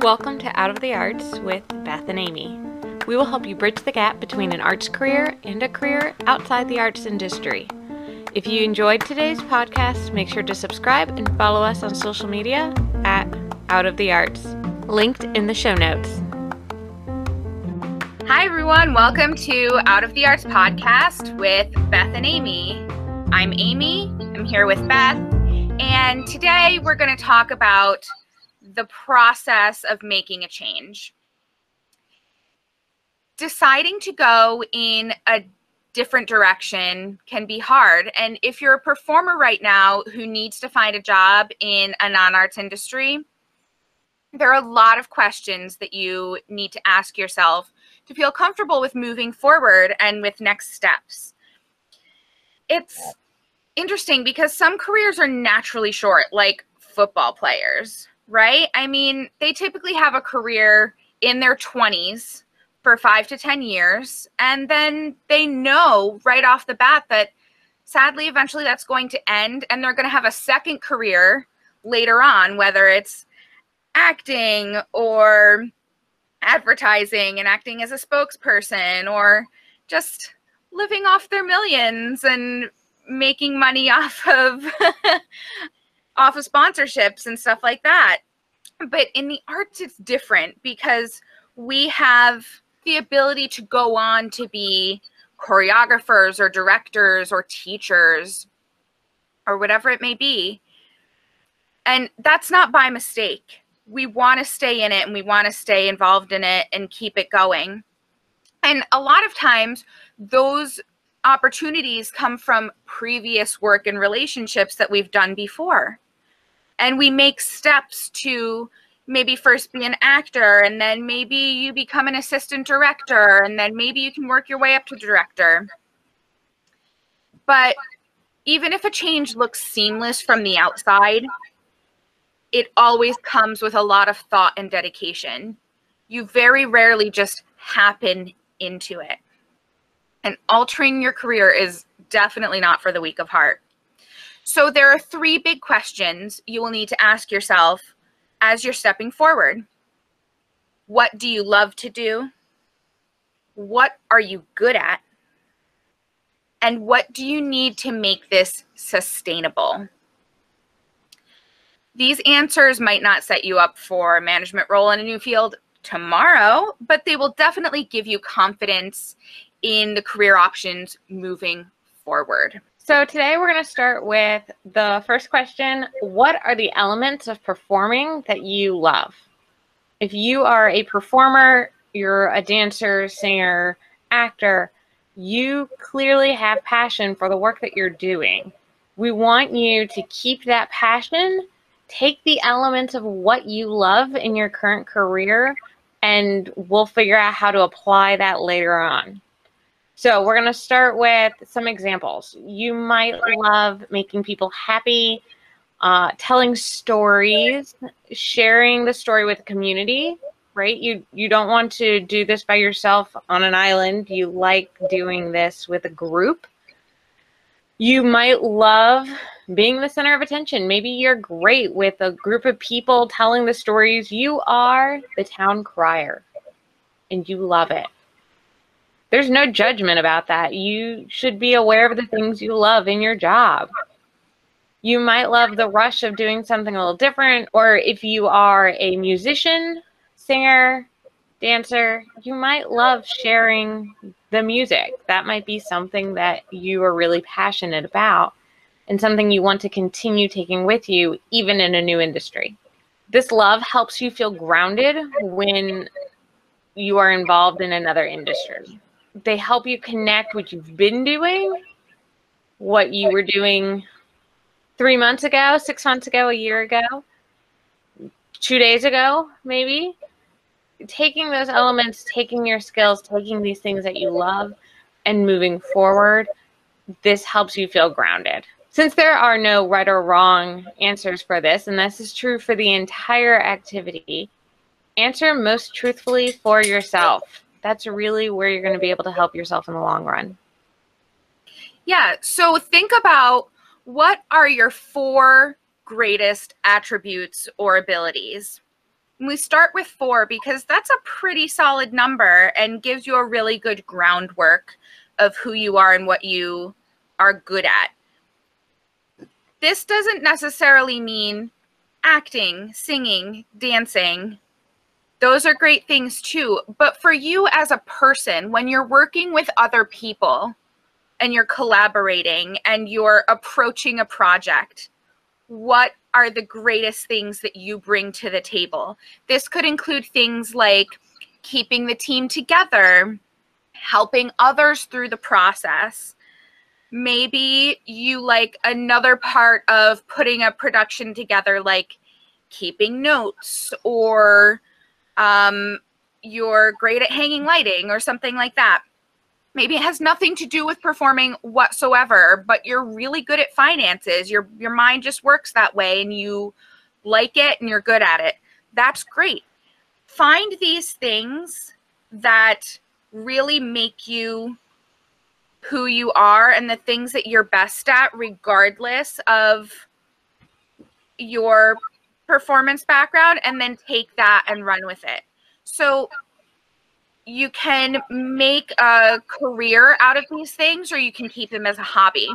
Welcome to Out of the Arts with Beth and Amy. We will help you bridge the gap between an arts career and a career outside the arts industry. If you enjoyed today's podcast, make sure to subscribe and follow us on social media at Out of the Arts, linked in the show notes. Hi, everyone. Welcome to Out of the Arts podcast with Beth and Amy. I'm Amy. I'm here with Beth. And today we're going to talk about the process of making a change. Deciding to go in a different direction can be hard. And if you're a performer right now who needs to find a job in a non arts industry, there are a lot of questions that you need to ask yourself to feel comfortable with moving forward and with next steps. It's interesting because some careers are naturally short, like football players right? I mean, they typically have a career in their 20s for five to 10 years. And then they know right off the bat that sadly, eventually that's going to end and they're going to have a second career later on, whether it's acting or advertising and acting as a spokesperson or just living off their millions and making money off of off of sponsorships and stuff like that. But in the arts, it's different because we have the ability to go on to be choreographers or directors or teachers or whatever it may be. And that's not by mistake. We want to stay in it and we want to stay involved in it and keep it going. And a lot of times, those opportunities come from previous work and relationships that we've done before. And we make steps to maybe first be an actor and then maybe you become an assistant director and then maybe you can work your way up to director. But even if a change looks seamless from the outside it always comes with a lot of thought and dedication. You very rarely just happen into it and altering your career is definitely not for the weak of heart so there are three big questions you will need to ask yourself as you're stepping forward. What do you love to do? What are you good at? And what do you need to make this sustainable? These answers might not set you up for a management role in a new field tomorrow, but they will definitely give you confidence in the career options moving forward. So today we're going to start with the first question What are the elements of performing that you love? If you are a performer, you're a dancer, singer, actor, you clearly have passion for the work that you're doing. We want you to keep that passion, take the elements of what you love in your current career, and we'll figure out how to apply that later on. So we're going to start with some examples. You might love making people happy, uh, telling stories, sharing the story with the community, right? You you don't want to do this by yourself on an island. You like doing this with a group. You might love being the center of attention. Maybe you're great with a group of people telling the stories. You are the town crier and you love it there's no judgment about that. You should be aware of the things you love in your job. You might love the rush of doing something a little different, or if you are a musician, singer, dancer, you might love sharing the music. That might be something that you are really passionate about and something you want to continue taking with you, even in a new industry. This love helps you feel grounded when you are involved in another industry they help you connect what you've been doing, what you were doing three months ago, six months ago, a year ago, two days ago, maybe. Taking those elements, taking your skills, taking these things that you love, and moving forward, this helps you feel grounded. Since there are no right or wrong answers for this, and this is true for the entire activity, answer most truthfully for yourself that's really where you're going to be able to help yourself in the long run. Yeah. So think about what are your four greatest attributes or abilities? we start with four because that's a pretty solid number and gives you a really good groundwork of who you are and what you are good at. This doesn't necessarily mean acting, singing, dancing. Those are great things too. But for you as a person, when you're working with other people and you're collaborating and you're approaching a project, what are the greatest things that you bring to the table? This could include things like keeping the team together, helping others through the process. Maybe you like another part of putting a production together, like keeping notes, or um, you're great at hanging lighting, or something like that. Maybe it has nothing to do with performing whatsoever, but you're really good at finances. Your your mind just works that way and you like it and you're good at it. That's great. Find these things that really make you who you are and the things that you're best at, regardless of your performance background, and then take that and run with it. So you can make a career out of these things or you can keep them as a hobby.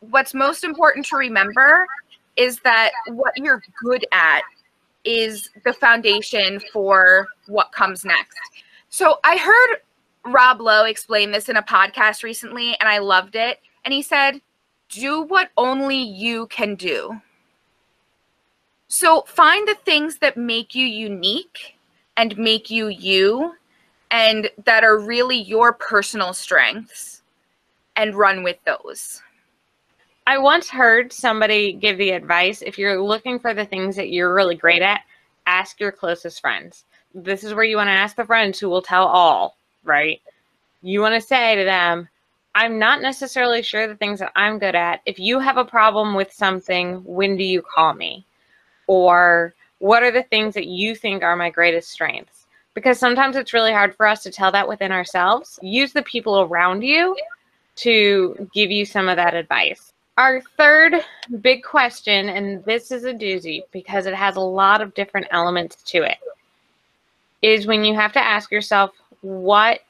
What's most important to remember is that what you're good at is the foundation for what comes next. So I heard Rob Lowe explain this in a podcast recently, and I loved it. And he said, Do what only you can do. So find the things that make you unique and make you you and that are really your personal strengths and run with those. I once heard somebody give the advice if you're looking for the things that you're really great at, ask your closest friends this is where you want to ask the friends who will tell all, right? You want to say to them, I'm not necessarily sure the things that I'm good at. If you have a problem with something, when do you call me? Or what are the things that you think are my greatest strengths? Because sometimes it's really hard for us to tell that within ourselves. Use the people around you to give you some of that advice. Our third big question, and this is a doozy because it has a lot of different elements to it is when you have to ask yourself what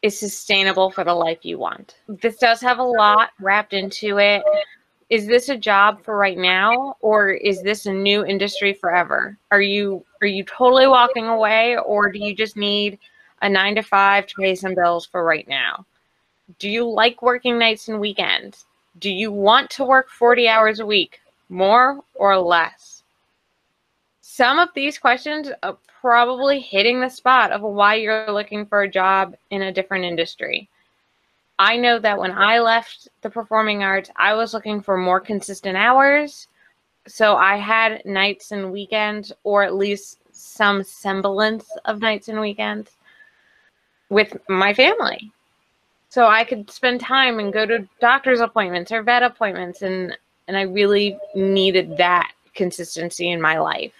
is sustainable for the life you want. This does have a lot wrapped into it. Is this a job for right now or is this a new industry forever? Are you are you totally walking away or do you just need a 9 to 5 to pay some bills for right now? Do you like working nights and weekends? Do you want to work 40 hours a week, more or less? Some of these questions are probably hitting the spot of why you're looking for a job in a different industry. I know that when I left the performing arts, I was looking for more consistent hours. So I had nights and weekends, or at least some semblance of nights and weekends with my family. So I could spend time and go to doctor's appointments or vet appointments and and I really needed that consistency in my life.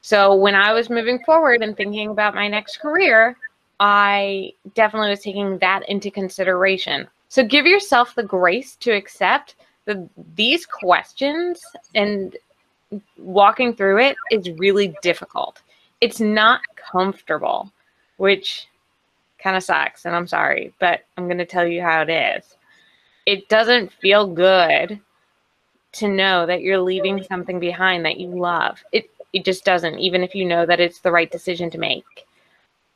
So when I was moving forward and thinking about my next career, I definitely was taking that into consideration. So give yourself the grace to accept that these questions and walking through it is really difficult. It's not comfortable, which kind of sucks. And I'm sorry, but I'm going to tell you how it is. It doesn't feel good to know that you're leaving something behind that you love. It it just doesn't, even if you know that it's the right decision to make.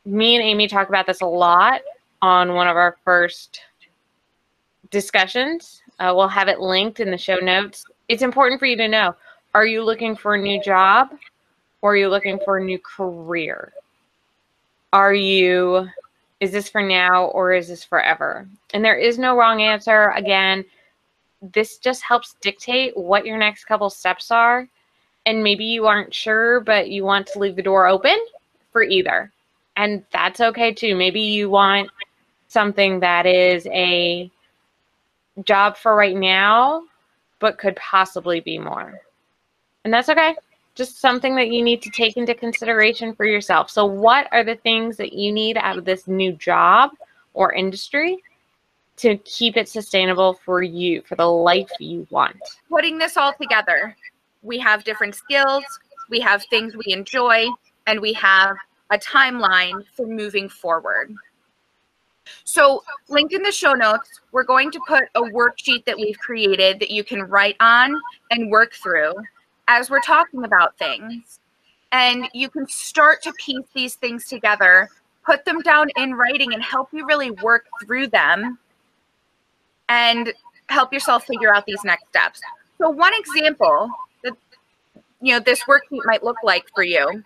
Me and Amy talk about this a lot on one of our first discussions. Uh, we'll have it linked in the show notes. It's important for you to know are you looking for a new job or are you looking for a new career? Are you, is this for now or is this forever? And there is no wrong answer. Again, this just helps dictate what your next couple steps are and maybe you aren't sure, but you want to leave the door open for either. And that's okay too. Maybe you want something that is a job for right now, but could possibly be more. And that's okay. Just something that you need to take into consideration for yourself. So, what are the things that you need out of this new job or industry to keep it sustainable for you, for the life you want. Putting this all together, we have different skills, we have things we enjoy, and we have a timeline for moving forward. So, linked in the show notes, we're going to put a worksheet that we've created that you can write on and work through as we're talking about things. And you can start to piece these things together, put them down in writing, and help you really work through them and help yourself figure out these next steps. So one example that you know this worksheet might look like for you.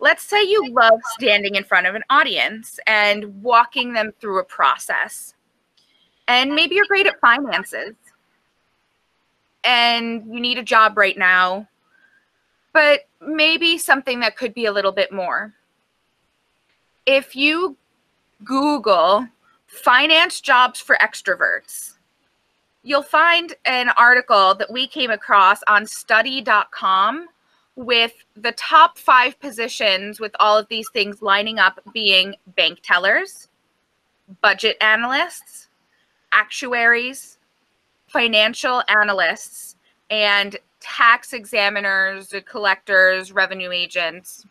Let's say you love standing in front of an audience and walking them through a process. And maybe you're great at finances. And you need a job right now. But maybe something that could be a little bit more. If you Google finance jobs for extroverts, you'll find an article that we came across on study.com with the top five positions with all of these things lining up being bank tellers, budget analysts, actuaries, financial analysts, and tax examiners, collectors, revenue agents,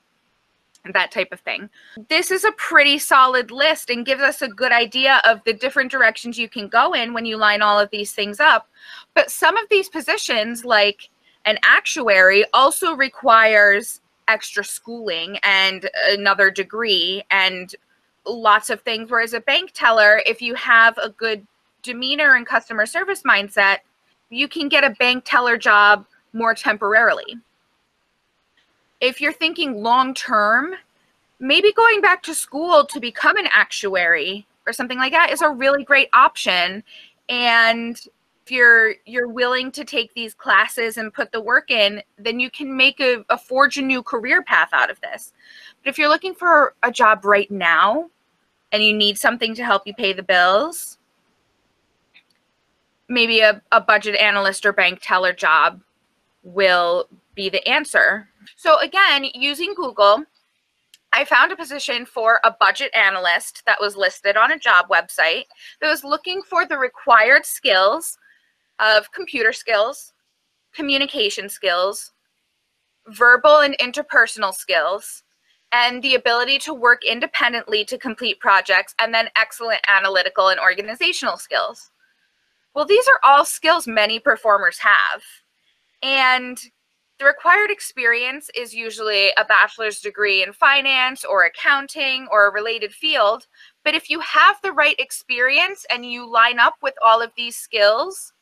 that type of thing. This is a pretty solid list and gives us a good idea of the different directions you can go in when you line all of these things up. But some of these positions, like an actuary, also requires extra schooling and another degree and lots of things. Whereas a bank teller, if you have a good demeanor and customer service mindset, you can get a bank teller job more temporarily if you're thinking long term, maybe going back to school to become an actuary or something like that is a really great option. And if you're you're willing to take these classes and put the work in, then you can make a, a forge a new career path out of this. But if you're looking for a job right now and you need something to help you pay the bills, maybe a, a budget analyst or bank teller job will be the answer. So again, using Google, I found a position for a budget analyst that was listed on a job website that was looking for the required skills of computer skills, communication skills, verbal and interpersonal skills, and the ability to work independently to complete projects, and then excellent analytical and organizational skills. Well, these are all skills many performers have. And the required experience is usually a bachelor's degree in finance or accounting or a related field. But if you have the right experience and you line up with all of these skills,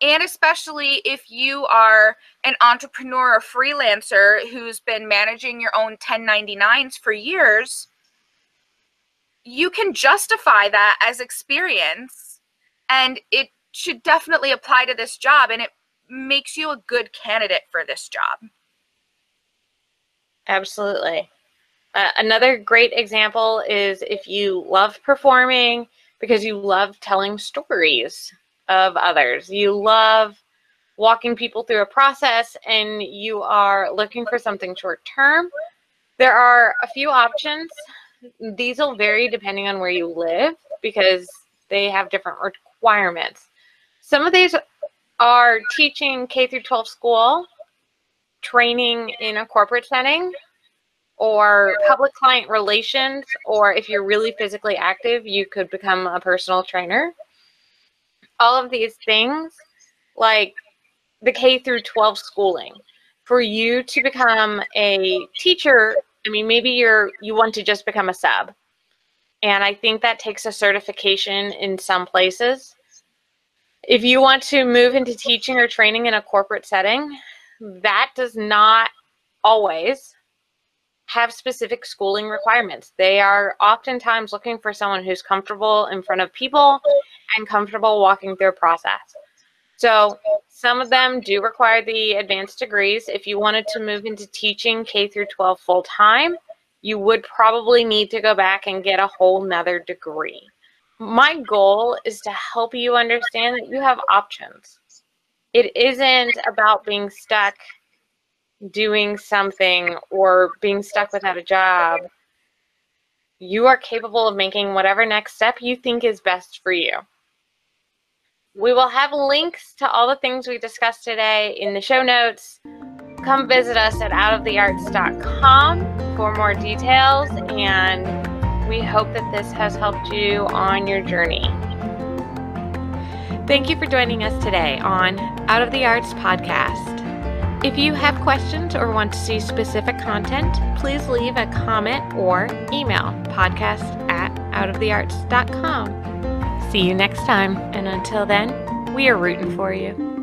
and especially if you are an entrepreneur or freelancer who's been managing your own 1099s for years, you can justify that as experience and it should definitely apply to this job and it makes you a good candidate for this job. Absolutely. Uh, another great example is if you love performing because you love telling stories of others, you love walking people through a process, and you are looking for something short term, there are a few options. These will vary depending on where you live because they have different requirements. Some of these are teaching K through 12 school, training in a corporate setting, or public client relations, or if you're really physically active, you could become a personal trainer. All of these things, like the K through 12 schooling, for you to become a teacher, I mean, maybe you're you want to just become a sub. And I think that takes a certification in some places. If you want to move into teaching or training in a corporate setting, that does not always have specific schooling requirements. They are oftentimes looking for someone who's comfortable in front of people and comfortable walking through a process. So some of them do require the advanced degrees. If you wanted to move into teaching K through 12 full time, you would probably need to go back and get a whole nother degree my goal is to help you understand that you have options. It isn't about being stuck doing something or being stuck without a job. You are capable of making whatever next step you think is best for you. We will have links to all the things we discussed today in the show notes. Come visit us at outofthearts.com for more details, and we hope that this has helped you on your journey. Thank you for joining us today on Out of the Arts podcast. If you have questions or want to see specific content, please leave a comment or email podcast at outofthearts.com. See you next time, and until then, we are rooting for you.